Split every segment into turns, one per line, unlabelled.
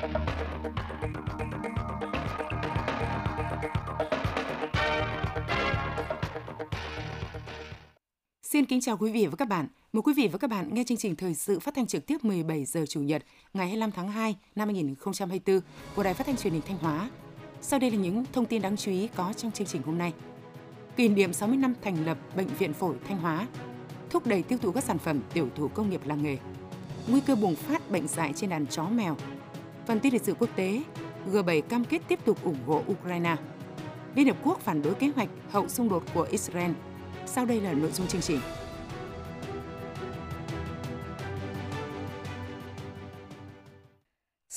Xin kính chào quý vị và các bạn. Mời quý vị và các bạn nghe chương trình thời sự phát thanh trực tiếp 17 giờ Chủ nhật ngày 25 tháng 2 năm 2024 của Đài Phát thanh Truyền hình Thanh Hóa. Sau đây là những thông tin đáng chú ý có trong chương trình hôm nay. Kỷ niệm 60 năm thành lập Bệnh viện Phổi Thanh Hóa, thúc đẩy tiêu thụ các sản phẩm tiểu thủ công nghiệp làng nghề, nguy cơ bùng phát bệnh dạy trên đàn chó mèo. Phần tin lịch sử quốc tế, G7 cam kết tiếp tục ủng hộ Ukraine. Liên Hợp Quốc phản đối kế hoạch hậu xung đột của Israel – sau đây là nội dung chương trình.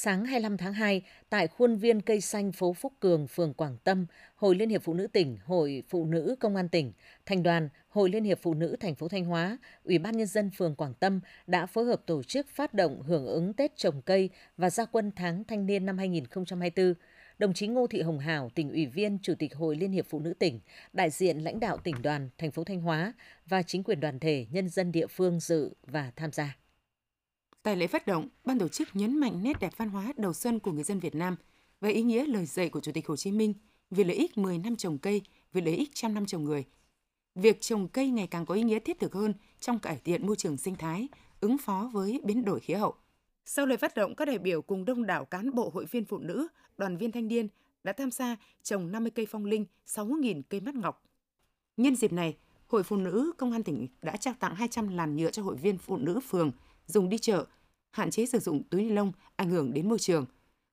Sáng 25 tháng 2, tại khuôn viên cây xanh phố Phúc Cường, phường Quảng Tâm, Hội Liên hiệp Phụ nữ tỉnh, Hội Phụ nữ Công an tỉnh, Thành đoàn, Hội Liên hiệp Phụ nữ thành phố Thanh Hóa, Ủy ban Nhân dân phường Quảng Tâm đã phối hợp tổ chức phát động hưởng ứng Tết trồng cây và gia quân tháng thanh niên năm 2024 đồng chí Ngô Thị Hồng Hảo, tỉnh ủy viên, Chủ tịch Hội Liên hiệp Phụ nữ tỉnh, đại diện lãnh đạo tỉnh đoàn, thành phố Thanh Hóa và chính quyền đoàn thể, nhân dân địa phương dự và tham gia.
Tại lễ phát động, ban tổ chức nhấn mạnh nét đẹp văn hóa đầu xuân của người dân Việt Nam và ý nghĩa lời dạy của Chủ tịch Hồ Chí Minh vì lợi ích 10 năm trồng cây, vì lợi ích trăm năm trồng người. Việc trồng cây ngày càng có ý nghĩa thiết thực hơn trong cải thiện môi trường sinh thái, ứng phó với biến đổi khí hậu. Sau lời phát động, các đại biểu cùng đông đảo cán bộ hội viên phụ nữ, đoàn viên thanh niên đã tham gia trồng 50 cây phong linh, 6.000 cây mắt ngọc. Nhân dịp này, Hội Phụ nữ Công an tỉnh đã trao tặng 200 làn nhựa cho hội viên phụ nữ phường dùng đi chợ, hạn chế sử dụng túi ni lông ảnh hưởng đến môi trường.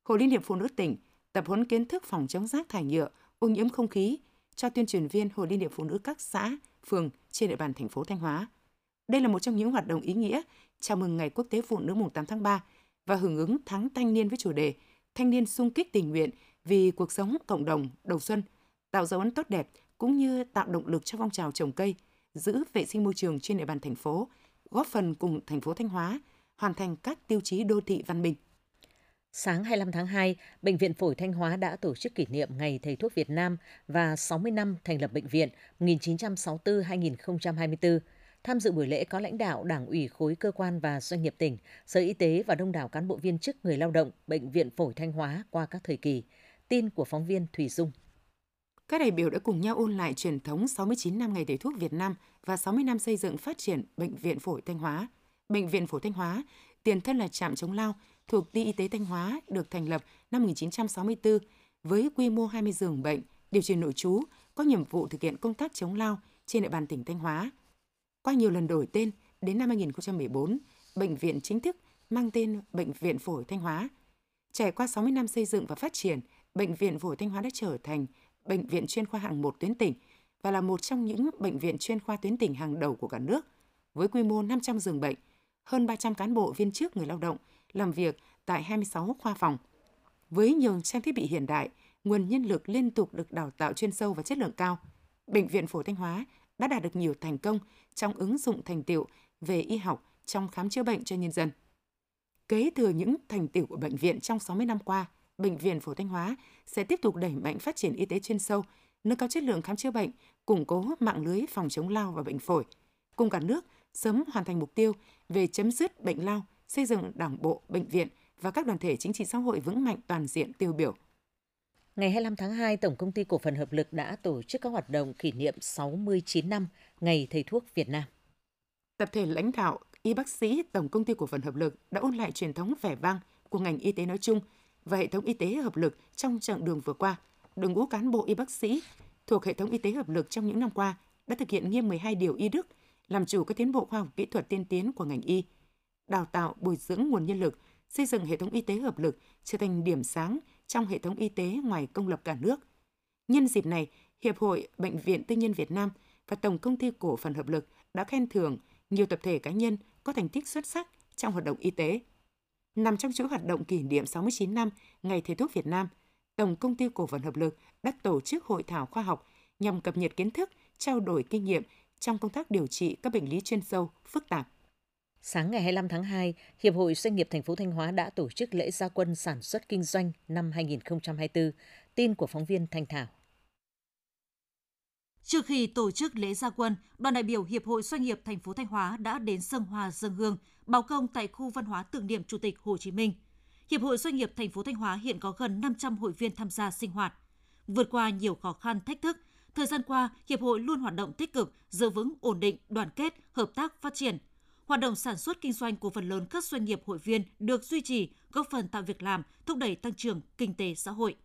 Hội Liên hiệp Phụ nữ tỉnh tập huấn kiến thức phòng chống rác thải nhựa, ô nhiễm không khí cho tuyên truyền viên Hội Liên hiệp Phụ nữ các xã, phường trên địa bàn thành phố Thanh Hóa. Đây là một trong những hoạt động ý nghĩa chào mừng Ngày Quốc tế Phụ nữ mùng 8 tháng 3 và hưởng ứng tháng thanh niên với chủ đề Thanh niên sung kích tình nguyện vì cuộc sống cộng đồng đầu xuân, tạo dấu ấn tốt đẹp cũng như tạo động lực cho phong trào trồng cây, giữ vệ sinh môi trường trên địa bàn thành phố, góp phần cùng thành phố Thanh Hóa hoàn thành các tiêu chí đô thị văn minh.
Sáng 25 tháng 2, Bệnh viện Phổi Thanh Hóa đã tổ chức kỷ niệm Ngày Thầy thuốc Việt Nam và 60 năm thành lập bệnh viện 1964-2024. Tham dự buổi lễ có lãnh đạo Đảng ủy khối cơ quan và doanh nghiệp tỉnh, Sở Y tế và đông đảo cán bộ viên chức người lao động Bệnh viện Phổi Thanh Hóa qua các thời kỳ. Tin của phóng viên Thủy Dung.
Các đại biểu đã cùng nhau ôn lại truyền thống 69 năm ngày thầy thuốc Việt Nam và 60 năm xây dựng phát triển Bệnh viện Phổi Thanh Hóa. Bệnh viện Phổi Thanh Hóa, tiền thân là trạm chống lao, thuộc Ty Y tế Thanh Hóa, được thành lập năm 1964 với quy mô 20 giường bệnh, điều trị nội trú, có nhiệm vụ thực hiện công tác chống lao trên địa bàn tỉnh Thanh Hóa. Qua nhiều lần đổi tên, đến năm 2014, bệnh viện chính thức mang tên Bệnh viện Phổi Thanh Hóa. Trải qua 60 năm xây dựng và phát triển, Bệnh viện Phổi Thanh Hóa đã trở thành bệnh viện chuyên khoa hạng một tuyến tỉnh và là một trong những bệnh viện chuyên khoa tuyến tỉnh hàng đầu của cả nước, với quy mô 500 giường bệnh, hơn 300 cán bộ viên chức người lao động làm việc tại 26 khoa phòng. Với nhiều trang thiết bị hiện đại, nguồn nhân lực liên tục được đào tạo chuyên sâu và chất lượng cao, Bệnh viện Phổi Thanh Hóa đã đạt được nhiều thành công trong ứng dụng thành tiệu về y học trong khám chữa bệnh cho nhân dân. Kế thừa những thành tiệu của bệnh viện trong 60 năm qua, Bệnh viện Phổi Thanh Hóa sẽ tiếp tục đẩy mạnh phát triển y tế chuyên sâu, nâng cao chất lượng khám chữa bệnh, củng cố mạng lưới phòng chống lao và bệnh phổi. Cùng cả nước sớm hoàn thành mục tiêu về chấm dứt bệnh lao, xây dựng đảng bộ, bệnh viện và các đoàn thể chính trị xã hội vững mạnh toàn diện tiêu biểu.
Ngày 25 tháng 2, Tổng công ty Cổ phần Hợp lực đã tổ chức các hoạt động kỷ niệm 69 năm Ngày Thầy thuốc Việt Nam.
Tập thể lãnh đạo, y bác sĩ Tổng công ty Cổ phần Hợp lực đã ôn lại truyền thống vẻ vang của ngành y tế nói chung và hệ thống y tế hợp lực trong chặng đường vừa qua. Đội ngũ cán bộ y bác sĩ thuộc hệ thống y tế hợp lực trong những năm qua đã thực hiện nghiêm 12 điều y đức, làm chủ các tiến bộ khoa học kỹ thuật tiên tiến của ngành y, đào tạo, bồi dưỡng nguồn nhân lực, xây dựng hệ thống y tế hợp lực trở thành điểm sáng trong hệ thống y tế ngoài công lập cả nước. Nhân dịp này, Hiệp hội Bệnh viện Tư nhân Việt Nam và Tổng công ty Cổ phần Hợp lực đã khen thưởng nhiều tập thể cá nhân có thành tích xuất sắc trong hoạt động y tế. Nằm trong chuỗi hoạt động kỷ niệm 69 năm Ngày Thầy thuốc Việt Nam, Tổng công ty Cổ phần Hợp lực đã tổ chức hội thảo khoa học nhằm cập nhật kiến thức, trao đổi kinh nghiệm trong công tác điều trị các bệnh lý chuyên sâu, phức tạp.
Sáng ngày 25 tháng 2, Hiệp hội Doanh nghiệp thành phố Thanh Hóa đã tổ chức lễ gia quân sản xuất kinh doanh năm 2024. Tin của phóng viên Thanh Thảo.
Trước khi tổ chức lễ gia quân, đoàn đại biểu Hiệp hội Doanh nghiệp thành phố Thanh Hóa đã đến dân hoa dân hương, báo công tại khu văn hóa tưởng niệm Chủ tịch Hồ Chí Minh. Hiệp hội Doanh nghiệp thành phố Thanh Hóa hiện có gần 500 hội viên tham gia sinh hoạt. Vượt qua nhiều khó khăn thách thức, thời gian qua, hiệp hội luôn hoạt động tích cực, giữ vững ổn định, đoàn kết, hợp tác phát triển. Hoạt động sản xuất kinh doanh của phần lớn các doanh nghiệp hội viên được duy trì, góp phần tạo việc làm, thúc đẩy tăng trưởng kinh tế xã hội.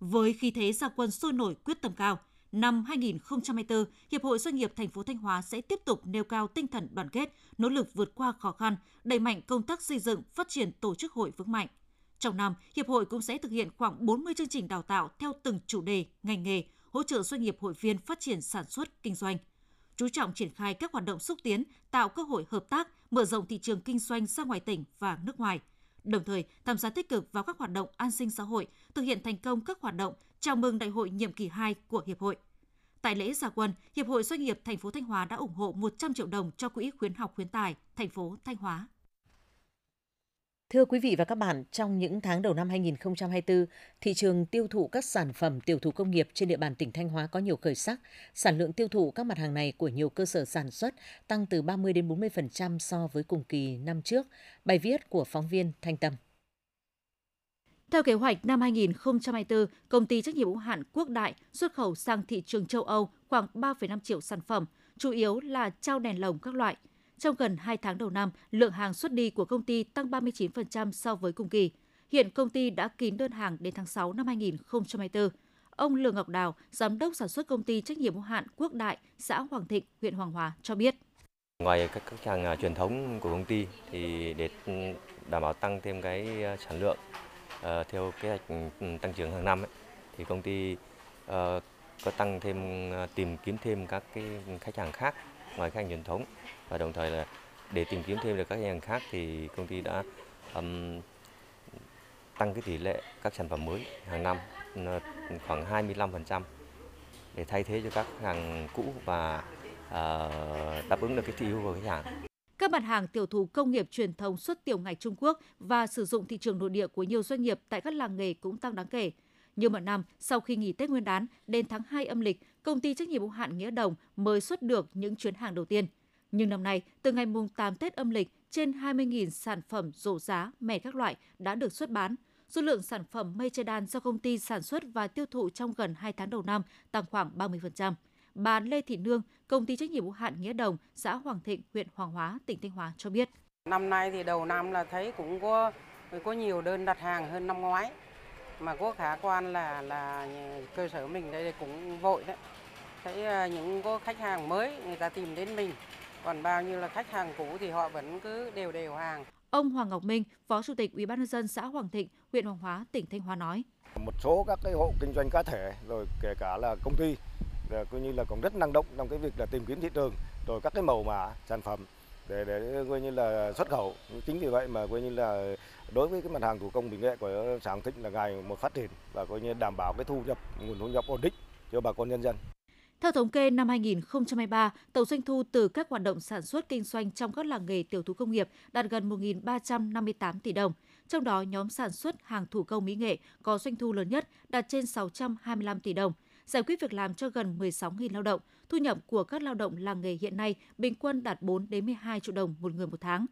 Với khí thế gia quân sôi nổi quyết tâm cao, năm 2024, Hiệp hội Doanh nghiệp thành phố Thanh Hóa sẽ tiếp tục nêu cao tinh thần đoàn kết, nỗ lực vượt qua khó khăn, đẩy mạnh công tác xây dựng, phát triển tổ chức hội vững mạnh. Trong năm, Hiệp hội cũng sẽ thực hiện khoảng 40 chương trình đào tạo theo từng chủ đề, ngành nghề, hỗ trợ doanh nghiệp hội viên phát triển sản xuất, kinh doanh. Chú trọng triển khai các hoạt động xúc tiến, tạo cơ hội hợp tác, mở rộng thị trường kinh doanh ra ngoài tỉnh và nước ngoài. Đồng thời, tham gia tích cực vào các hoạt động an sinh xã hội, thực hiện thành công các hoạt động chào mừng đại hội nhiệm kỳ 2 của Hiệp hội. Tại lễ gia quân, Hiệp hội Doanh nghiệp thành phố Thanh Hóa đã ủng hộ 100 triệu đồng cho Quỹ khuyến học khuyến tài thành phố Thanh Hóa.
Thưa quý vị và các bạn, trong những tháng đầu năm 2024, thị trường tiêu thụ các sản phẩm tiểu thủ công nghiệp trên địa bàn tỉnh Thanh Hóa có nhiều khởi sắc. Sản lượng tiêu thụ các mặt hàng này của nhiều cơ sở sản xuất tăng từ 30 đến 40% so với cùng kỳ năm trước. Bài viết của phóng viên Thanh Tâm.
Theo kế hoạch năm 2024, công ty trách nhiệm hữu hạn Quốc Đại xuất khẩu sang thị trường châu Âu khoảng 3,5 triệu sản phẩm, chủ yếu là trao đèn lồng các loại – trong gần 2 tháng đầu năm, lượng hàng xuất đi của công ty tăng 39% so với cùng kỳ. Hiện công ty đã kín đơn hàng đến tháng 6 năm 2024. Ông Lương Ngọc Đào, giám đốc sản xuất công ty trách nhiệm hữu hạn Quốc Đại, xã Hoàng Thịnh, huyện Hoàng Hóa cho biết.
Ngoài các khách hàng à, truyền thống của công ty thì để đảm bảo tăng thêm cái à, sản lượng uh, theo kế hoạch ừ, ừ, tăng trưởng hàng năm ấy, thì công ty uh, có tăng thêm tìm kiếm thêm các cái khách hàng khác ngoài khách hàng truyền thống và đồng thời là để tìm kiếm thêm được các khách hàng khác thì công ty đã um, tăng cái tỷ lệ các sản phẩm mới hàng năm khoảng 25% để thay thế cho các hàng cũ và uh, đáp ứng được cái thị hiếu của khách hàng.
Các mặt hàng tiểu thủ công nghiệp truyền thống xuất tiểu ngạch Trung Quốc và sử dụng thị trường nội địa của nhiều doanh nghiệp tại các làng nghề cũng tăng đáng kể. Như mọi năm, sau khi nghỉ Tết Nguyên đán, đến tháng 2 âm lịch, công ty trách nhiệm hữu hạn Nghĩa Đồng mới xuất được những chuyến hàng đầu tiên – nhưng năm nay, từ ngày mùng 8 Tết âm lịch, trên 20.000 sản phẩm rổ giá, mẻ các loại đã được xuất bán. Số lượng sản phẩm mây che đan do công ty sản xuất và tiêu thụ trong gần 2 tháng đầu năm tăng khoảng 30%. Bà Lê Thị Nương, công ty trách nhiệm hữu hạn Nghĩa Đồng, xã Hoàng Thịnh, huyện Hoàng Hóa, tỉnh Thanh Hóa cho biết.
Năm nay thì đầu năm là thấy cũng có có nhiều đơn đặt hàng hơn năm ngoái mà có khả quan là là cơ sở mình đây cũng vội đấy. Thấy à, những có khách hàng mới người ta tìm đến mình. Còn bao nhiêu là khách hàng cũ thì họ vẫn cứ đều đều hàng.
Ông Hoàng Ngọc Minh, Phó Chủ tịch Ủy ban nhân dân xã Hoàng Thịnh, huyện Hoàng Hóa, tỉnh Thanh Hóa nói:
Một số các cái hộ kinh doanh cá thể rồi kể cả là công ty coi như là cũng rất năng động trong cái việc là tìm kiếm thị trường rồi các cái màu mã sản phẩm để để coi như là xuất khẩu chính vì vậy mà coi như là đối với cái mặt hàng thủ công mỹ nghệ của xã Thịnh là ngày một phát triển và coi như đảm bảo cái thu nhập nguồn thu nhập ổn định cho bà con nhân dân.
Theo thống kê năm 2023, tổng doanh thu từ các hoạt động sản xuất kinh doanh trong các làng nghề tiểu thủ công nghiệp đạt gần 1.358 tỷ đồng. Trong đó, nhóm sản xuất hàng thủ công mỹ nghệ có doanh thu lớn nhất đạt trên 625 tỷ đồng, giải quyết việc làm cho gần 16.000 lao động. Thu nhập của các lao động làng nghề hiện nay bình quân đạt 4 đến 12 triệu đồng một người một tháng.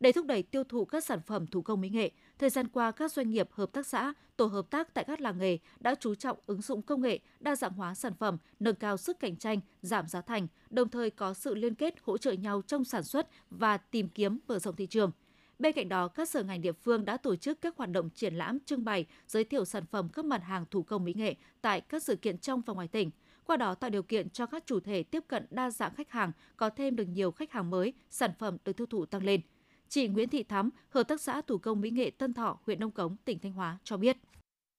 Để thúc đẩy tiêu thụ các sản phẩm thủ công mỹ nghệ, thời gian qua các doanh nghiệp, hợp tác xã, tổ hợp tác tại các làng nghề đã chú trọng ứng dụng công nghệ, đa dạng hóa sản phẩm, nâng cao sức cạnh tranh, giảm giá thành, đồng thời có sự liên kết hỗ trợ nhau trong sản xuất và tìm kiếm mở rộng thị trường. Bên cạnh đó, các sở ngành địa phương đã tổ chức các hoạt động triển lãm, trưng bày, giới thiệu sản phẩm các mặt hàng thủ công mỹ nghệ tại các sự kiện trong và ngoài tỉnh. Qua đó tạo điều kiện cho các chủ thể tiếp cận đa dạng khách hàng, có thêm được nhiều khách hàng mới, sản phẩm được tiêu thụ tăng lên – Chị Nguyễn Thị Thắm, Hợp tác xã Thủ công Mỹ nghệ Tân Thọ, huyện Đông Cống, tỉnh Thanh Hóa cho biết.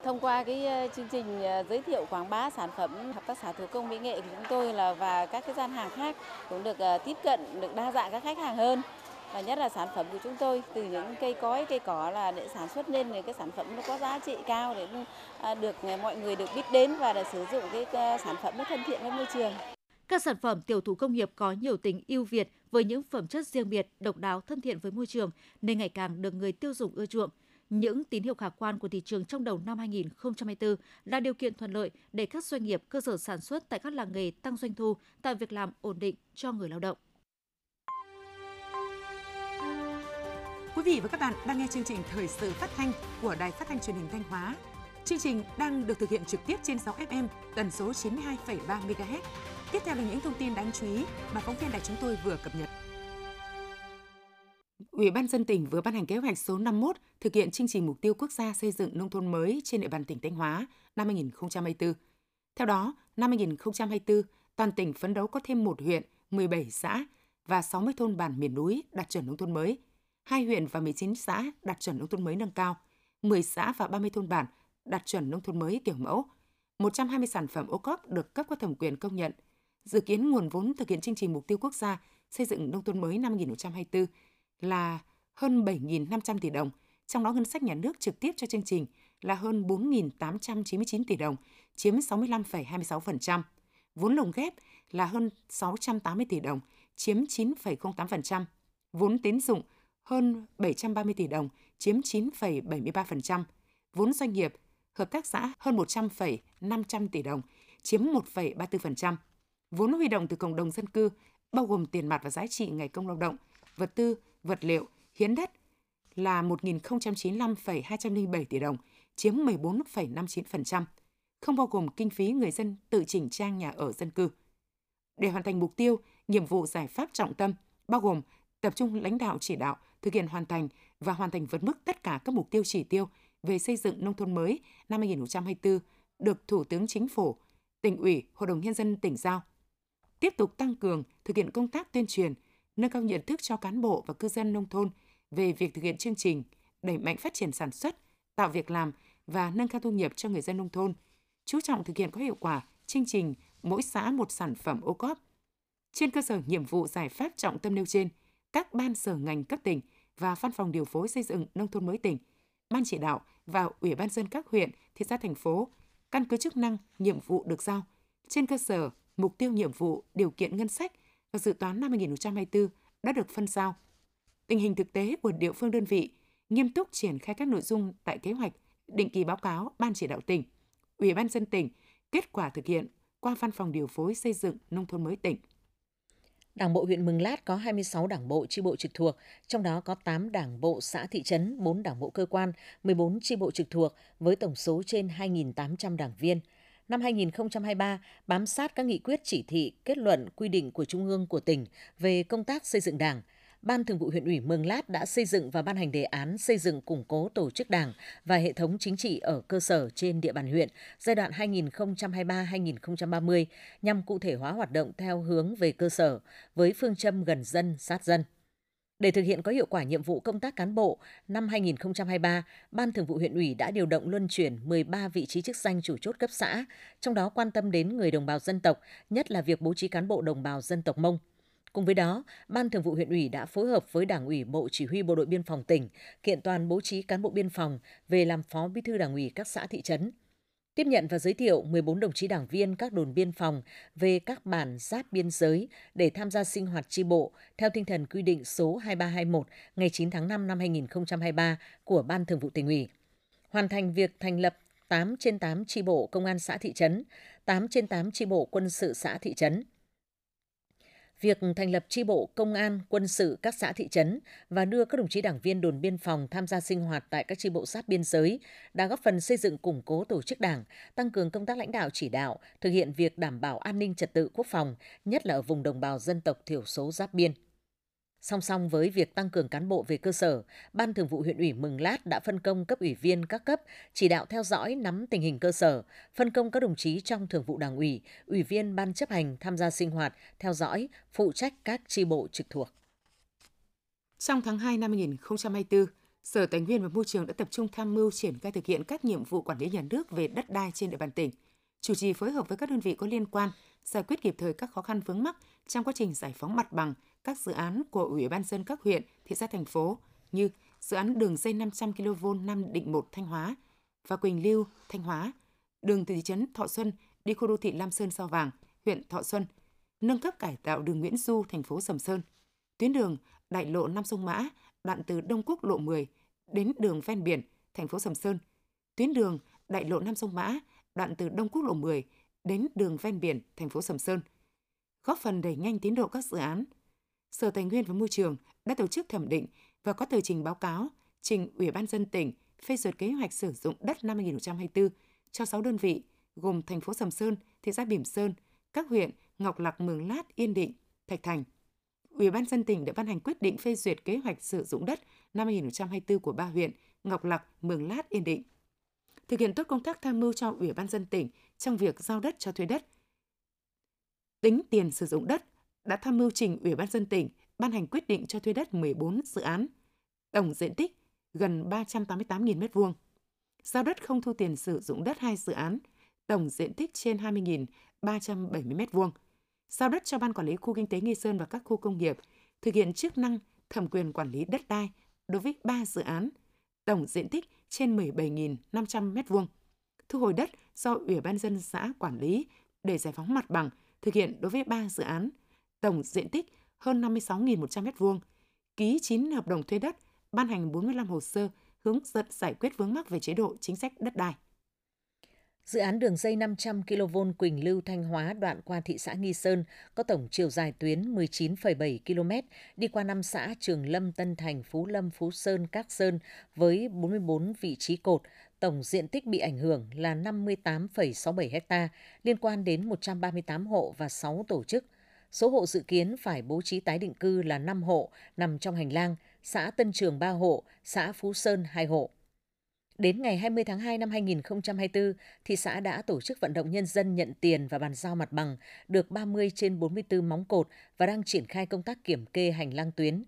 Thông qua cái ờ, chương trình ờ, giới thiệu quảng bá sản phẩm hợp tác xã thủ công mỹ nghệ của chúng tôi là và các cái gian hàng khác cũng được ờ, tiếp cận, được đa dạng các khách hàng hơn. Và nhất là sản phẩm của chúng tôi từ những cây cối, cây cỏ là để sản xuất nên cái sản phẩm nó có giá trị cao để à, được mọi người được biết đến và để sử dụng cái à, sản phẩm nó thân thiện với môi trường.
Các sản phẩm tiểu thủ công nghiệp có nhiều tính ưu việt với những phẩm chất riêng biệt, độc đáo, thân thiện với môi trường nên ngày càng được người tiêu dùng ưa chuộng. Những tín hiệu khả quan của thị trường trong đầu năm 2024 là điều kiện thuận lợi để các doanh nghiệp, cơ sở sản xuất tại các làng nghề tăng doanh thu, tạo việc làm ổn định cho người lao động.
Quý vị và các bạn đang nghe chương trình Thời sự phát thanh của Đài Phát thanh Truyền hình Thanh Hóa. Chương trình đang được thực hiện trực tiếp trên 6 FM tần số 92,3 MHz. Tiếp theo là những thông tin đáng chú ý mà phóng viên đài chúng tôi vừa cập nhật. Ủy ban dân tỉnh vừa ban hành kế hoạch số 51 thực hiện chương trình mục tiêu quốc gia xây dựng nông thôn mới trên địa bàn tỉnh Thanh Hóa năm 2024. Theo đó, năm 2024, toàn tỉnh phấn đấu có thêm một huyện, 17 xã và 60 thôn bản miền núi đạt chuẩn nông thôn mới, 2 huyện và 19 xã đạt chuẩn nông thôn mới nâng cao, 10 xã và 30 thôn bản đạt chuẩn nông thôn mới kiểu mẫu, 120 sản phẩm ô cốp được cấp có thẩm quyền công nhận. Dự kiến nguồn vốn thực hiện chương trình mục tiêu quốc gia xây dựng nông thôn mới năm 2024 là hơn 7.500 tỷ đồng, trong đó ngân sách nhà nước trực tiếp cho chương trình là hơn 4.899 tỷ đồng, chiếm 65,26%. Vốn lồng ghép là hơn 680 tỷ đồng, chiếm 9,08%. Vốn tín dụng hơn 730 tỷ đồng, chiếm 9,73%. Vốn doanh nghiệp, hợp tác xã hơn 100,500 tỷ đồng, chiếm 1,34%. Vốn huy động từ cộng đồng dân cư, bao gồm tiền mặt và giá trị ngày công lao động, vật tư, vật liệu, hiến đất là 1.095,207 tỷ đồng, chiếm 14,59%, không bao gồm kinh phí người dân tự chỉnh trang nhà ở dân cư. Để hoàn thành mục tiêu, nhiệm vụ giải pháp trọng tâm bao gồm tập trung lãnh đạo chỉ đạo thực hiện hoàn thành và hoàn thành vượt mức tất cả các mục tiêu chỉ tiêu về xây dựng nông thôn mới năm 2024 được Thủ tướng Chính phủ, tỉnh ủy, Hội đồng Nhân dân tỉnh giao. Tiếp tục tăng cường thực hiện công tác tuyên truyền, nâng cao nhận thức cho cán bộ và cư dân nông thôn về việc thực hiện chương trình, đẩy mạnh phát triển sản xuất, tạo việc làm và nâng cao thu nhập cho người dân nông thôn, chú trọng thực hiện có hiệu quả chương trình mỗi xã một sản phẩm ô cóp. Trên cơ sở nhiệm vụ giải pháp trọng tâm nêu trên, các ban sở ngành cấp tỉnh và văn phòng điều phối xây dựng nông thôn mới tỉnh, ban chỉ đạo và ủy ban dân các huyện, thị xã thành phố căn cứ chức năng, nhiệm vụ được giao trên cơ sở mục tiêu nhiệm vụ, điều kiện ngân sách và dự toán năm 2024 đã được phân giao. Tình hình thực tế của địa phương đơn vị nghiêm túc triển khai các nội dung tại kế hoạch, định kỳ báo cáo ban chỉ đạo tỉnh, ủy ban dân tỉnh, kết quả thực hiện qua văn phòng điều phối xây dựng nông thôn mới tỉnh.
Đảng bộ huyện Mường Lát có 26 đảng bộ chi bộ trực thuộc, trong đó có 8 đảng bộ xã thị trấn, 4 đảng bộ cơ quan, 14 chi bộ trực thuộc với tổng số trên 2.800 đảng viên. Năm 2023, bám sát các nghị quyết chỉ thị, kết luận, quy định của Trung ương của tỉnh về công tác xây dựng Đảng, Ban Thường vụ huyện ủy Mường Lát đã xây dựng và ban hành đề án xây dựng củng cố tổ chức Đảng và hệ thống chính trị ở cơ sở trên địa bàn huyện giai đoạn 2023-2030 nhằm cụ thể hóa hoạt động theo hướng về cơ sở với phương châm gần dân, sát dân. Để thực hiện có hiệu quả nhiệm vụ công tác cán bộ, năm 2023, Ban Thường vụ huyện ủy đã điều động luân chuyển 13 vị trí chức danh chủ chốt cấp xã, trong đó quan tâm đến người đồng bào dân tộc, nhất là việc bố trí cán bộ đồng bào dân tộc Mông. Cùng với đó, Ban Thường vụ huyện ủy đã phối hợp với Đảng ủy Bộ Chỉ huy Bộ đội Biên phòng tỉnh kiện toàn bố trí cán bộ biên phòng về làm phó bí thư Đảng ủy các xã thị trấn. Tiếp nhận và giới thiệu 14 đồng chí đảng viên các đồn biên phòng về các bản giáp biên giới để tham gia sinh hoạt tri bộ theo tinh thần quy định số 2321 ngày 9 tháng 5 năm 2023 của Ban Thường vụ tỉnh ủy. Hoàn thành việc thành lập 8 trên 8 tri bộ công an xã thị trấn, 8 trên 8 tri bộ quân sự xã thị trấn, việc thành lập tri bộ công an, quân sự các xã thị trấn và đưa các đồng chí đảng viên đồn biên phòng tham gia sinh hoạt tại các tri bộ sát biên giới đã góp phần xây dựng củng cố tổ chức đảng, tăng cường công tác lãnh đạo chỉ đạo, thực hiện việc đảm bảo an ninh trật tự quốc phòng, nhất là ở vùng đồng bào dân tộc thiểu số giáp biên. Song song với việc tăng cường cán bộ về cơ sở, Ban Thường vụ huyện ủy Mừng Lát đã phân công cấp ủy viên các cấp chỉ đạo theo dõi nắm tình hình cơ sở, phân công các đồng chí trong Thường vụ Đảng ủy, ủy viên ban chấp hành tham gia sinh hoạt, theo dõi, phụ trách các tri bộ trực thuộc.
Trong tháng 2 năm 2024, Sở Tài nguyên và Môi trường đã tập trung tham mưu triển khai thực hiện các nhiệm vụ quản lý nhà nước về đất đai trên địa bàn tỉnh, chủ trì phối hợp với các đơn vị có liên quan giải quyết kịp thời các khó khăn vướng mắc trong quá trình giải phóng mặt bằng các dự án của Ủy ban dân các huyện, thị xã thành phố như dự án đường dây 500 kV Nam Định 1 Thanh Hóa và Quỳnh Lưu Thanh Hóa, đường từ thị trấn Thọ Xuân đi khu đô thị Lam Sơn Sao Vàng, huyện Thọ Xuân, nâng cấp cải tạo đường Nguyễn Du, thành phố Sầm Sơn, tuyến đường đại lộ Nam Sông Mã, đoạn từ Đông Quốc lộ 10 đến đường ven biển, thành phố Sầm Sơn, tuyến đường đại lộ Nam Sông Mã, đoạn từ Đông Quốc lộ 10 đến đường ven biển, thành phố Sầm Sơn, góp phần đẩy nhanh tiến độ các dự án. Sở Tài nguyên và Môi trường đã tổ chức thẩm định và có tờ trình báo cáo trình Ủy ban dân tỉnh phê duyệt kế hoạch sử dụng đất năm 2024 cho 6 đơn vị gồm thành phố Sầm Sơn, thị xã Bỉm Sơn, các huyện Ngọc Lặc, Mường Lát, Yên Định, Thạch Thành. Ủy ban dân tỉnh đã ban hành quyết định phê duyệt kế hoạch sử dụng đất năm 2024 của ba huyện Ngọc Lặc, Mường Lát, Yên Định. Thực hiện tốt công tác tham mưu cho Ủy ban dân tỉnh trong việc giao đất cho thuê đất. Tính tiền sử dụng đất đã tham mưu trình Ủy ban dân tỉnh ban hành quyết định cho thuê đất 14 dự án, tổng diện tích gần 388.000 m2. Giao đất không thu tiền sử dụng đất hai dự án, tổng diện tích trên 20.370 m2. Giao đất cho Ban Quản lý Khu Kinh tế Nghi Sơn và các khu công nghiệp thực hiện chức năng thẩm quyền quản lý đất đai đối với 3 dự án, tổng diện tích trên 17.500 m2. Thu hồi đất do Ủy ban dân xã quản lý để giải phóng mặt bằng thực hiện đối với 3 dự án, tổng diện tích hơn 56.100 m2, ký 9 hợp đồng thuê đất, ban hành 45 hồ sơ hướng dẫn giải quyết vướng mắc về chế độ chính sách đất đai.
Dự án đường dây 500 kV Quỳnh Lưu Thanh Hóa đoạn qua thị xã Nghi Sơn có tổng chiều dài tuyến 19,7 km, đi qua 5 xã Trường Lâm, Tân Thành, Phú Lâm, Phú Sơn, Các Sơn với 44 vị trí cột, tổng diện tích bị ảnh hưởng là 58,67 ha, liên quan đến 138 hộ và 6 tổ chức. Số hộ dự kiến phải bố trí tái định cư là 5 hộ nằm trong hành lang, xã Tân Trường 3 hộ, xã Phú Sơn 2 hộ. Đến ngày 20 tháng 2 năm 2024, thị xã đã tổ chức vận động nhân dân nhận tiền và bàn giao mặt bằng được 30 trên 44 móng cột và đang triển khai công tác kiểm kê hành lang tuyến.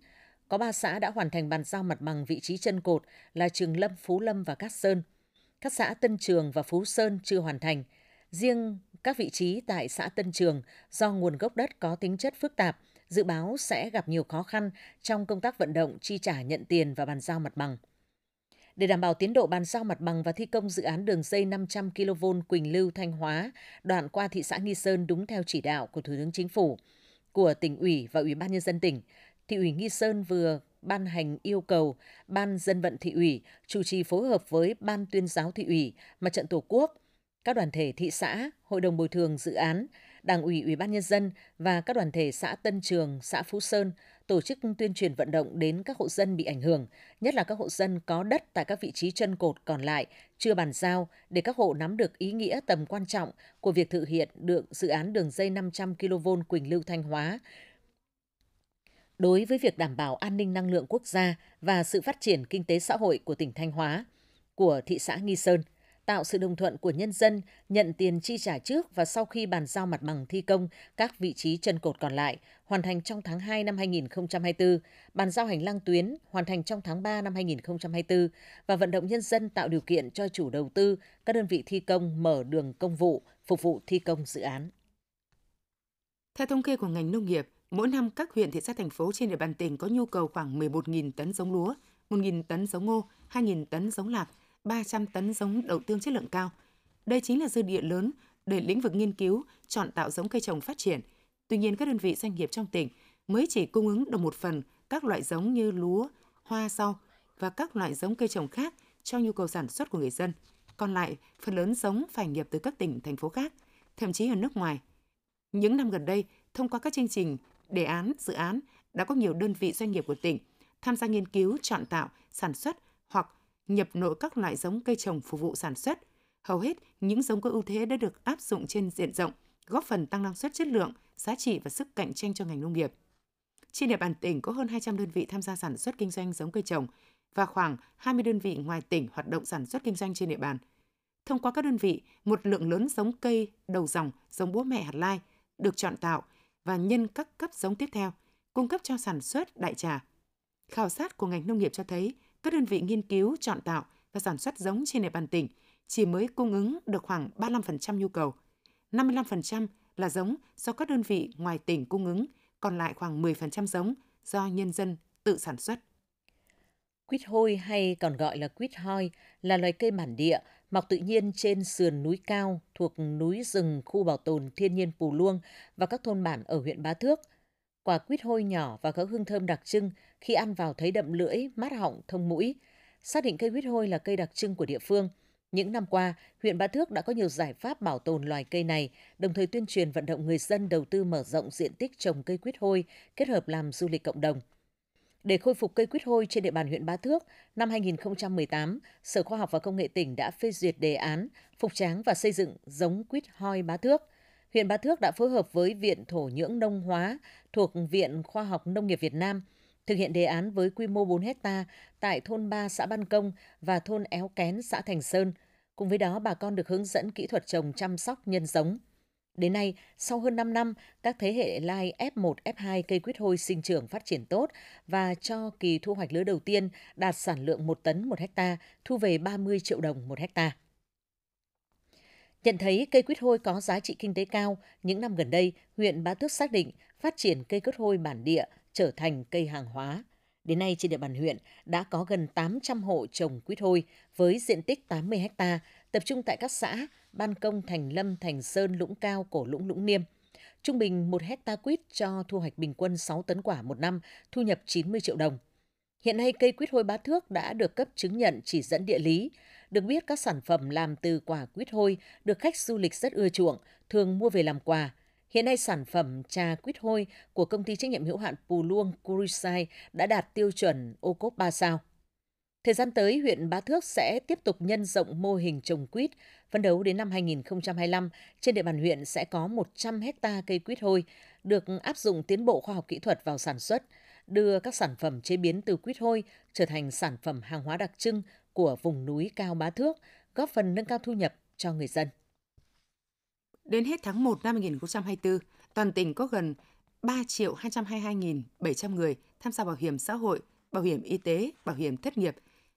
Có 3 xã đã hoàn thành bàn giao mặt bằng vị trí chân cột là Trường Lâm, Phú Lâm và Cát Sơn. Các xã Tân Trường và Phú Sơn chưa hoàn thành. Riêng các vị trí tại xã Tân Trường do nguồn gốc đất có tính chất phức tạp, dự báo sẽ gặp nhiều khó khăn trong công tác vận động chi trả nhận tiền và bàn giao mặt bằng. Để đảm bảo tiến độ bàn giao mặt bằng và thi công dự án đường dây 500 kV Quỳnh Lưu Thanh Hóa, đoạn qua thị xã Nghi Sơn đúng theo chỉ đạo của Thủ tướng Chính phủ, của tỉnh ủy và Ủy ban nhân dân tỉnh, thị ủy Nghi Sơn vừa ban hành yêu cầu Ban dân vận thị ủy chủ trì phối hợp với Ban tuyên giáo thị ủy, Mặt trận Tổ quốc, các đoàn thể thị xã, hội đồng bồi thường dự án, Đảng ủy Ủy ban nhân dân và các đoàn thể xã Tân Trường, xã Phú Sơn tổ chức tuyên truyền vận động đến các hộ dân bị ảnh hưởng, nhất là các hộ dân có đất tại các vị trí chân cột còn lại chưa bàn giao để các hộ nắm được ý nghĩa tầm quan trọng của việc thực hiện được dự án đường dây 500 kV Quỳnh Lưu Thanh Hóa. Đối với việc đảm bảo an ninh năng lượng quốc gia và sự phát triển kinh tế xã hội của tỉnh Thanh Hóa, của thị xã Nghi Sơn – tạo sự đồng thuận của nhân dân nhận tiền chi trả trước và sau khi bàn giao mặt bằng thi công các vị trí chân cột còn lại, hoàn thành trong tháng 2 năm 2024, bàn giao hành lang tuyến hoàn thành trong tháng 3 năm 2024 và vận động nhân dân tạo điều kiện cho chủ đầu tư, các đơn vị thi công mở đường công vụ, phục vụ thi công dự án.
Theo thống kê của ngành nông nghiệp, mỗi năm các huyện thị xã thành phố trên địa bàn tỉnh có nhu cầu khoảng 11.000 tấn giống lúa, 1.000 tấn giống ngô, 2.000 tấn giống lạc, 300 tấn giống đậu tương chất lượng cao. Đây chính là dư địa lớn để lĩnh vực nghiên cứu, chọn tạo giống cây trồng phát triển. Tuy nhiên, các đơn vị doanh nghiệp trong tỉnh mới chỉ cung ứng được một phần các loại giống như lúa, hoa rau và các loại giống cây trồng khác cho nhu cầu sản xuất của người dân. Còn lại, phần lớn giống phải nhập từ các tỉnh, thành phố khác, thậm chí ở nước ngoài. Những năm gần đây, thông qua các chương trình, đề án, dự án, đã có nhiều đơn vị doanh nghiệp của tỉnh tham gia nghiên cứu, chọn tạo, sản xuất hoặc nhập nội các loại giống cây trồng phục vụ sản xuất. Hầu hết những giống có ưu thế đã được áp dụng trên diện rộng, góp phần tăng năng suất chất lượng, giá trị và sức cạnh tranh cho ngành nông nghiệp. Trên địa bàn tỉnh có hơn 200 đơn vị tham gia sản xuất kinh doanh giống cây trồng và khoảng 20 đơn vị ngoài tỉnh hoạt động sản xuất kinh doanh trên địa bàn. Thông qua các đơn vị, một lượng lớn giống cây đầu dòng, giống bố mẹ hạt lai được chọn tạo và nhân các cấp giống tiếp theo, cung cấp cho sản xuất đại trà. Khảo sát của ngành nông nghiệp cho thấy các đơn vị nghiên cứu, chọn tạo và sản xuất giống trên địa bàn tỉnh chỉ mới cung ứng được khoảng 35% nhu cầu. 55% là giống do các đơn vị ngoài tỉnh cung ứng, còn lại khoảng 10% giống do nhân dân tự sản xuất.
Quýt hôi hay còn gọi là quýt hoi là loài cây bản địa mọc tự nhiên trên sườn núi cao thuộc núi rừng khu bảo tồn thiên nhiên Pù Luông và các thôn bản ở huyện Bá Thước – Quả quýt hôi nhỏ và có hương thơm đặc trưng, khi ăn vào thấy đậm lưỡi, mát họng, thông mũi. Xác định cây quýt hôi là cây đặc trưng của địa phương. Những năm qua, huyện Ba Thước đã có nhiều giải pháp bảo tồn loài cây này, đồng thời tuyên truyền vận động người dân đầu tư mở rộng diện tích trồng cây quýt hôi, kết hợp làm du lịch cộng đồng. Để khôi phục cây quýt hôi trên địa bàn huyện Bá Thước, năm 2018, Sở Khoa học và Công nghệ tỉnh đã phê duyệt đề án phục tráng và xây dựng giống quýt hoi Bá Thước. Huyện Bá Thước đã phối hợp với Viện Thổ nhưỡng Nông hóa thuộc Viện Khoa học Nông nghiệp Việt Nam thực hiện đề án với quy mô 4 hecta tại thôn 3 xã Ban Công và thôn Éo Kén xã Thành Sơn. Cùng với đó, bà con được hướng dẫn kỹ thuật trồng chăm sóc nhân giống. Đến nay, sau hơn 5 năm, các thế hệ lai F1, F2 cây quýt hôi sinh trưởng phát triển tốt và cho kỳ thu hoạch lứa đầu tiên đạt sản lượng 1 tấn một hecta, thu về 30 triệu đồng một hecta. Nhận thấy cây quýt hôi có giá trị kinh tế cao, những năm gần đây, huyện Bá Tước xác định phát triển cây quýt hôi bản địa trở thành cây hàng hóa. Đến nay trên địa bàn huyện đã có gần 800 hộ trồng quýt hôi với diện tích 80 ha, tập trung tại các xã Ban Công, Thành Lâm, Thành Sơn, Lũng Cao, Cổ Lũng, Lũng Niêm. Trung bình 1 hecta quýt cho thu hoạch bình quân 6 tấn quả một năm, thu nhập 90 triệu đồng. Hiện nay cây quýt hôi bá thước đã được cấp chứng nhận chỉ dẫn địa lý. Được biết các sản phẩm làm từ quả quýt hôi được khách du lịch rất ưa chuộng, thường mua về làm quà. Hiện nay sản phẩm trà quýt hôi của công ty trách nhiệm hữu hạn Pù Luông Kurisai đã đạt tiêu chuẩn ô cốp 3 sao. Thời gian tới, huyện Bá Thước sẽ tiếp tục nhân rộng mô hình trồng quýt, phấn đấu đến năm 2025, trên địa bàn huyện sẽ có 100 hecta cây quýt hôi, được áp dụng tiến bộ khoa học kỹ thuật vào sản xuất, đưa các sản phẩm chế biến từ quýt hôi trở thành sản phẩm hàng hóa đặc trưng của vùng núi cao Bá Thước, góp phần nâng cao thu nhập cho người dân.
Đến hết tháng 1 năm 2024, toàn tỉnh có gần 3 triệu 222.700 người tham gia bảo hiểm xã hội, bảo hiểm y tế, bảo hiểm thất nghiệp,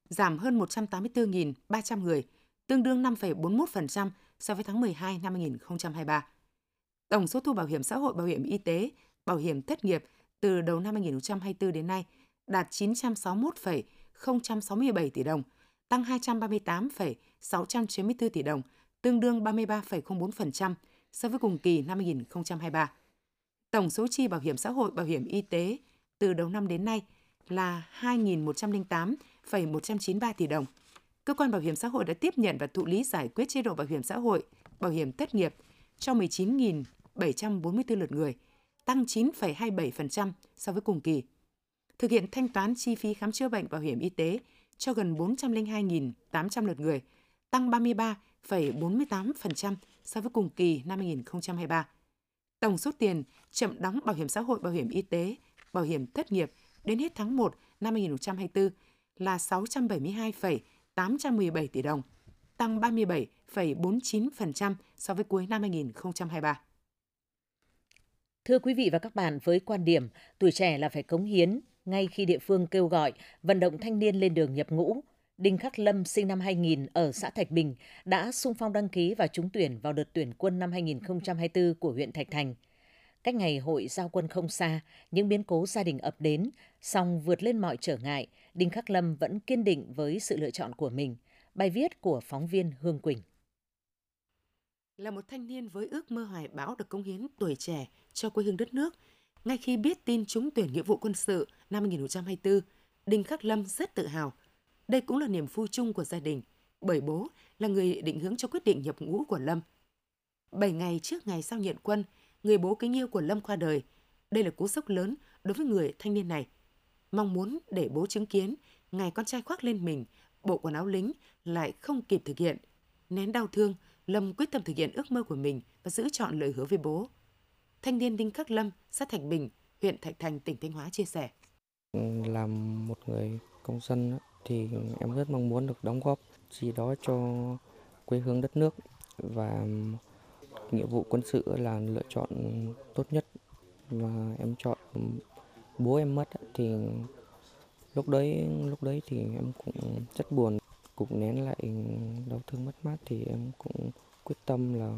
giảm hơn 184.300 người, tương đương 5,41% so với tháng 12 năm 2023. Tổng số thu bảo hiểm xã hội, bảo hiểm y tế, bảo hiểm thất nghiệp từ đầu năm 2024 đến nay đạt 961,067 tỷ đồng, tăng 238,694 tỷ đồng, tương đương 33,04% so với cùng kỳ năm 2023. Tổng số chi bảo hiểm xã hội, bảo hiểm y tế từ đầu năm đến nay là 2.108,193 tỷ đồng. Cơ quan bảo hiểm xã hội đã tiếp nhận và thụ lý giải quyết chế độ bảo hiểm xã hội, bảo hiểm thất nghiệp cho 19.744 lượt người, tăng 9,27% so với cùng kỳ. Thực hiện thanh toán chi phí khám chữa bệnh bảo hiểm y tế cho gần 402.800 lượt người, tăng 33,48% so với cùng kỳ năm 2023. Tổng số tiền chậm đóng bảo hiểm xã hội, bảo hiểm y tế, bảo hiểm thất nghiệp đến hết tháng 1 năm 2024 là 672,817 tỷ đồng, tăng 37,49% so với cuối năm 2023.
Thưa quý vị và các bạn, với quan điểm tuổi trẻ là phải cống hiến, ngay khi địa phương kêu gọi vận động thanh niên lên đường nhập ngũ, Đinh Khắc Lâm sinh năm 2000 ở xã Thạch Bình đã sung phong đăng ký và trúng tuyển vào đợt tuyển quân năm 2024 của huyện Thạch Thành. Cách ngày hội giao quân không xa, những biến cố gia đình ập đến, song vượt lên mọi trở ngại, Đinh Khắc Lâm vẫn kiên định với sự lựa chọn của mình. Bài viết của phóng viên Hương Quỳnh.
Là một thanh niên với ước mơ hoài bão được công hiến tuổi trẻ cho quê hương đất nước, ngay khi biết tin trúng tuyển nghĩa vụ quân sự năm 2024, Đinh Khắc Lâm rất tự hào. Đây cũng là niềm vui chung của gia đình, bởi bố là người định hướng cho quyết định nhập ngũ của Lâm. Bảy ngày trước ngày sau nhận quân, người bố kính yêu của Lâm qua đời. Đây là cú sốc lớn đối với người thanh niên này. Mong muốn để bố chứng kiến ngày con trai khoác lên mình bộ quần áo lính lại không kịp thực hiện. Nén đau thương, Lâm quyết tâm thực hiện ước mơ của mình và giữ chọn lời hứa với bố. Thanh niên Đinh Khắc Lâm, xã Thạch Bình, huyện Thạch Thành, tỉnh Thanh Hóa chia sẻ.
Làm một người công dân thì em rất mong muốn được đóng góp gì đó cho quê hương đất nước và nghĩa vụ quân sự là lựa chọn tốt nhất và em chọn. Bố em mất thì lúc đấy lúc đấy thì em cũng rất buồn. Cũng nén lại đau thương mất mát thì em cũng quyết tâm là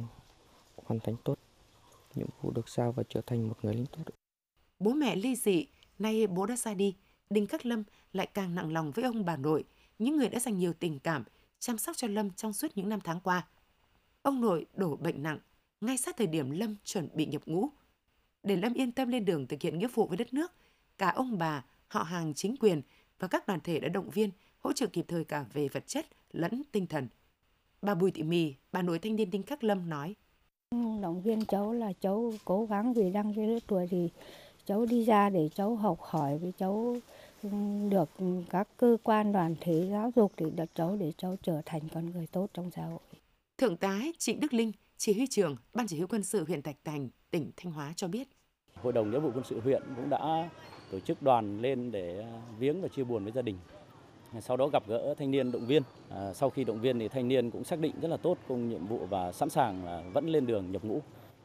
hoàn thành tốt nhiệm vụ được sao và trở thành một người lính tốt.
Bố mẹ ly dị, nay bố đã ra đi, Đinh Khắc Lâm lại càng nặng lòng với ông bà nội, những người đã dành nhiều tình cảm, chăm sóc cho Lâm trong suốt những năm tháng qua. Ông nội đổ bệnh nặng, ngay sát thời điểm Lâm chuẩn bị nhập ngũ. Để Lâm yên tâm lên đường thực hiện nghĩa vụ với đất nước, cả ông bà, họ hàng chính quyền và các đoàn thể đã động viên, hỗ trợ kịp thời cả về vật chất lẫn tinh thần. Bà Bùi Thị Mì, bà nội thanh niên Đinh Khắc Lâm nói.
Động viên cháu là cháu cố gắng vì đang cái lứa tuổi thì cháu đi ra để cháu học hỏi với cháu được các cơ quan đoàn thể giáo dục để đặt cháu để cháu trở thành con người tốt trong xã hội.
Thượng tá Trịnh Đức Linh, chỉ huy trưởng Ban chỉ huy quân sự huyện Thạch Thành, tỉnh Thanh Hóa cho biết.
Hội đồng nghĩa vụ quân sự huyện cũng đã tổ chức đoàn lên để viếng và chia buồn với gia đình. Sau đó gặp gỡ thanh niên động viên. À, sau khi động viên thì thanh niên cũng xác định rất là tốt công nhiệm vụ và sẵn sàng là vẫn lên đường nhập ngũ.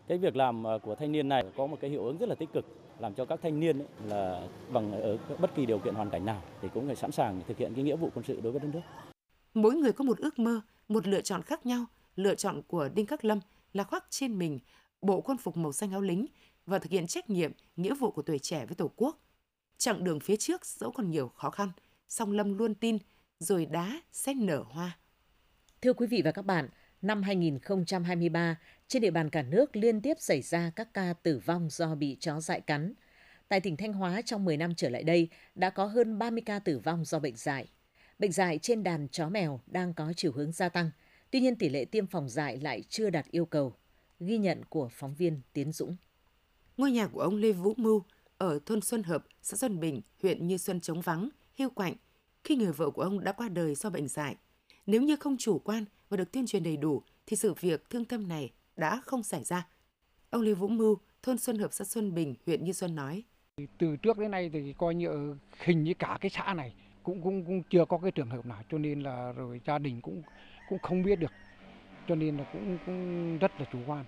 Cái việc làm của thanh niên này có một cái hiệu ứng rất là tích cực làm cho các thanh niên ấy là bằng ở bất kỳ điều kiện hoàn cảnh nào thì cũng phải sẵn sàng thực hiện cái nghĩa vụ quân sự đối với đất nước.
Mỗi người có một ước mơ, một lựa chọn khác nhau. Lựa chọn của Đinh Khắc Lâm là khoác trên mình bộ quân phục màu xanh áo lính và thực hiện trách nhiệm, nghĩa vụ của tuổi trẻ với Tổ quốc. Chặng đường phía trước dẫu còn nhiều khó khăn, song Lâm luôn tin rồi đá sẽ nở hoa.
Thưa quý vị và các bạn, năm 2023, trên địa bàn cả nước liên tiếp xảy ra các ca tử vong do bị chó dại cắn. Tại tỉnh Thanh Hóa trong 10 năm trở lại đây đã có hơn 30 ca tử vong do bệnh dại. Bệnh dại trên đàn chó mèo đang có chiều hướng gia tăng. Tuy nhiên tỷ lệ tiêm phòng dại lại chưa đạt yêu cầu. Ghi nhận của phóng viên Tiến Dũng.
Ngôi nhà của ông Lê Vũ Mưu ở thôn Xuân Hợp, xã Xuân Bình, huyện Như Xuân trống vắng, hiu quạnh khi người vợ của ông đã qua đời do bệnh dại. Nếu như không chủ quan và được tuyên truyền đầy đủ thì sự việc thương tâm này đã không xảy ra. Ông Lê Vũ Mưu, thôn Xuân Hợp, xã Xuân Bình, huyện Như Xuân nói.
Từ trước đến nay thì coi như hình như cả cái xã này cũng cũng cũng chưa có cái trường hợp nào cho nên là rồi gia đình cũng cũng không biết được cho nên là cũng cũng rất là chủ quan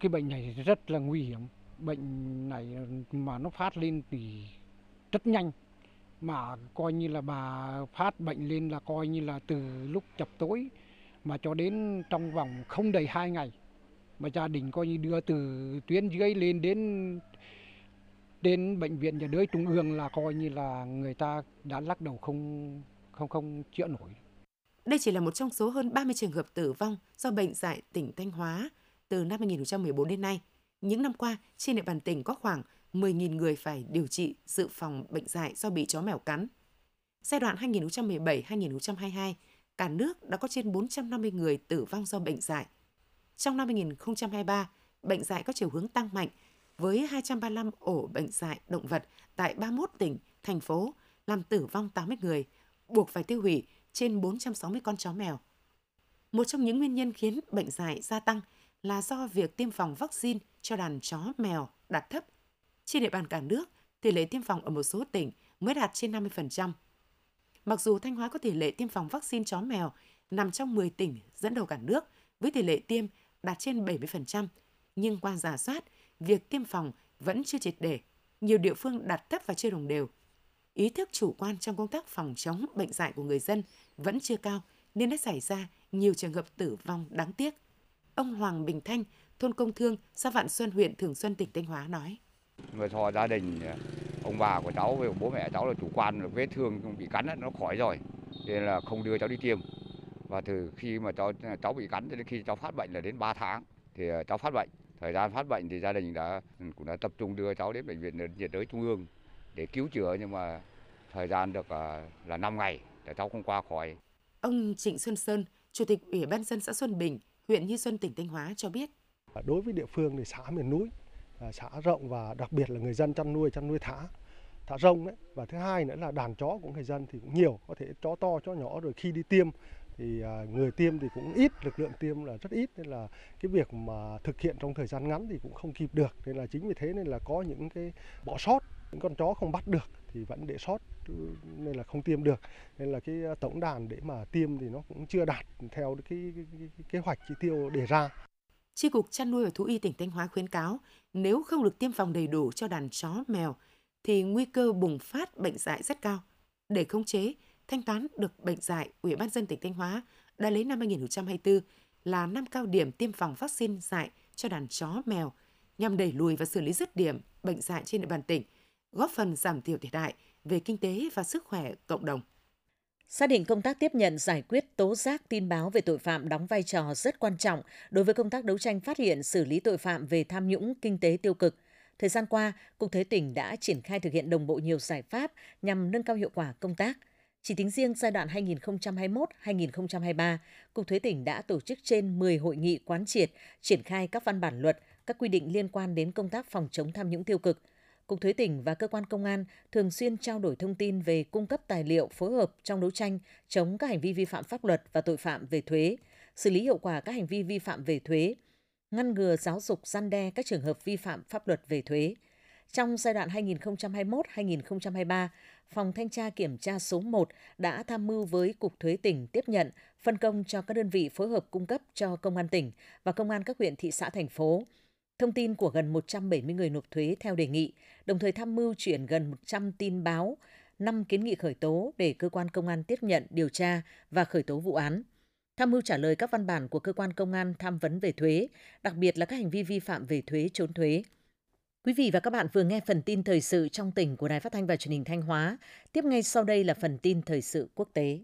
cái bệnh này rất là nguy hiểm bệnh này mà nó phát lên thì rất nhanh mà coi như là bà phát bệnh lên là coi như là từ lúc chập tối mà cho đến trong vòng không đầy hai ngày mà gia đình coi như đưa từ tuyến dưới lên đến đến bệnh viện nhà đới trung ương là coi như là người ta đã lắc đầu không không không chữa nổi.
Đây chỉ là một trong số hơn 30 trường hợp tử vong do bệnh dại tỉnh Thanh Hóa từ năm 2014 đến nay. Những năm qua, trên địa bàn tỉnh có khoảng 10.000 người phải điều trị dự phòng bệnh dại do bị chó mèo cắn. Giai đoạn 2017-2022, cả nước đã có trên 450 người tử vong do bệnh dại. Trong năm 2023, bệnh dại có chiều hướng tăng mạnh với 235 ổ bệnh dại động vật tại 31 tỉnh, thành phố, làm tử vong 80 người, buộc phải tiêu hủy trên 460 con chó mèo. Một trong những nguyên nhân khiến bệnh dại gia tăng là do việc tiêm phòng vaccine cho đàn chó mèo đạt thấp. Trên địa bàn cả nước, tỷ lệ tiêm phòng ở một số tỉnh mới đạt trên 50%. Mặc dù Thanh Hóa có tỷ lệ tiêm phòng vaccine chó mèo nằm trong 10 tỉnh dẫn đầu cả nước với tỷ lệ tiêm đạt trên 70%, nhưng qua giả soát, việc tiêm phòng vẫn chưa triệt để, nhiều địa phương đạt thấp và chưa đồng đều. Ý thức chủ quan trong công tác phòng chống bệnh dạy của người dân vẫn chưa cao nên đã xảy ra nhiều trường hợp tử vong đáng tiếc. Ông Hoàng Bình Thanh, thôn Công Thương, xã Vạn Xuân, huyện Thường Xuân, tỉnh Thanh Hóa nói.
Người thọ gia đình, ông bà của cháu với bố mẹ cháu là chủ quan vết thương bị cắn nó khỏi rồi, nên là không đưa cháu đi tiêm. Và từ khi mà cháu cháu bị cắn đến khi cháu phát bệnh là đến 3 tháng thì cháu phát bệnh. Thời gian phát bệnh thì gia đình đã cũng đã tập trung đưa cháu đến bệnh viện nhiệt đới trung ương để cứu chữa nhưng mà thời gian được là 5 ngày để cháu không qua khỏi.
Ông Trịnh Xuân Sơn, Chủ tịch Ủy ban dân xã Xuân Bình, huyện Như Xuân, tỉnh Thanh Hóa cho biết.
Đối với địa phương thì xã miền núi, À, xã rộng và đặc biệt là người dân chăn nuôi, chăn nuôi thả, thả rông đấy. Và thứ hai nữa là đàn chó của người dân thì cũng nhiều, có thể chó to, chó nhỏ rồi khi đi tiêm thì à, người tiêm thì cũng ít, lực lượng tiêm là rất ít nên là cái việc mà thực hiện trong thời gian ngắn thì cũng không kịp được. Nên là chính vì thế nên là có những cái bỏ sót, những con chó không bắt được thì vẫn để sót nên là không tiêm được nên là cái à, tổng đàn để mà tiêm thì nó cũng chưa đạt theo cái, cái, cái, cái kế hoạch chỉ tiêu đề ra.
Chi cục chăn nuôi và thú y tỉnh Thanh Hóa khuyến cáo nếu không được tiêm phòng đầy đủ cho đàn chó mèo thì nguy cơ bùng phát bệnh dại rất cao. Để khống chế, thanh toán được bệnh dại, Ủy ban dân tỉnh Thanh Hóa đã lấy năm 2024 là năm cao điểm tiêm phòng vaccine dại cho đàn chó mèo nhằm đẩy lùi và xử lý dứt điểm bệnh dại trên địa bàn tỉnh, góp phần giảm thiểu thiệt hại về kinh tế và sức khỏe cộng đồng.
Xác định công tác tiếp nhận giải quyết tố giác tin báo về tội phạm đóng vai trò rất quan trọng đối với công tác đấu tranh phát hiện xử lý tội phạm về tham nhũng kinh tế tiêu cực. Thời gian qua, Cục Thuế tỉnh đã triển khai thực hiện đồng bộ nhiều giải pháp nhằm nâng cao hiệu quả công tác. Chỉ tính riêng giai đoạn 2021-2023, Cục Thuế tỉnh đã tổ chức trên 10 hội nghị quán triệt, triển khai các văn bản luật, các quy định liên quan đến công tác phòng chống tham nhũng tiêu cực. Cục Thuế tỉnh và cơ quan công an thường xuyên trao đổi thông tin về cung cấp tài liệu phối hợp trong đấu tranh chống các hành vi vi phạm pháp luật và tội phạm về thuế, xử lý hiệu quả các hành vi vi phạm về thuế, ngăn ngừa giáo dục gian đe các trường hợp vi phạm pháp luật về thuế. Trong giai đoạn 2021-2023, Phòng Thanh tra Kiểm tra số 1 đã tham mưu với Cục Thuế tỉnh tiếp nhận, phân công cho các đơn vị phối hợp cung cấp cho Công an tỉnh và Công an các huyện, thị xã, thành phố thông tin của gần 170 người nộp thuế theo đề nghị, đồng thời tham mưu chuyển gần 100 tin báo, 5 kiến nghị khởi tố để cơ quan công an tiếp nhận, điều tra và khởi tố vụ án. Tham mưu trả lời các văn bản của cơ quan công an tham vấn về thuế, đặc biệt là các hành vi vi phạm về thuế trốn thuế. Quý vị và các bạn vừa nghe phần tin thời sự trong tỉnh của Đài Phát thanh và Truyền hình Thanh Hóa. Tiếp ngay sau đây là phần tin thời sự quốc tế.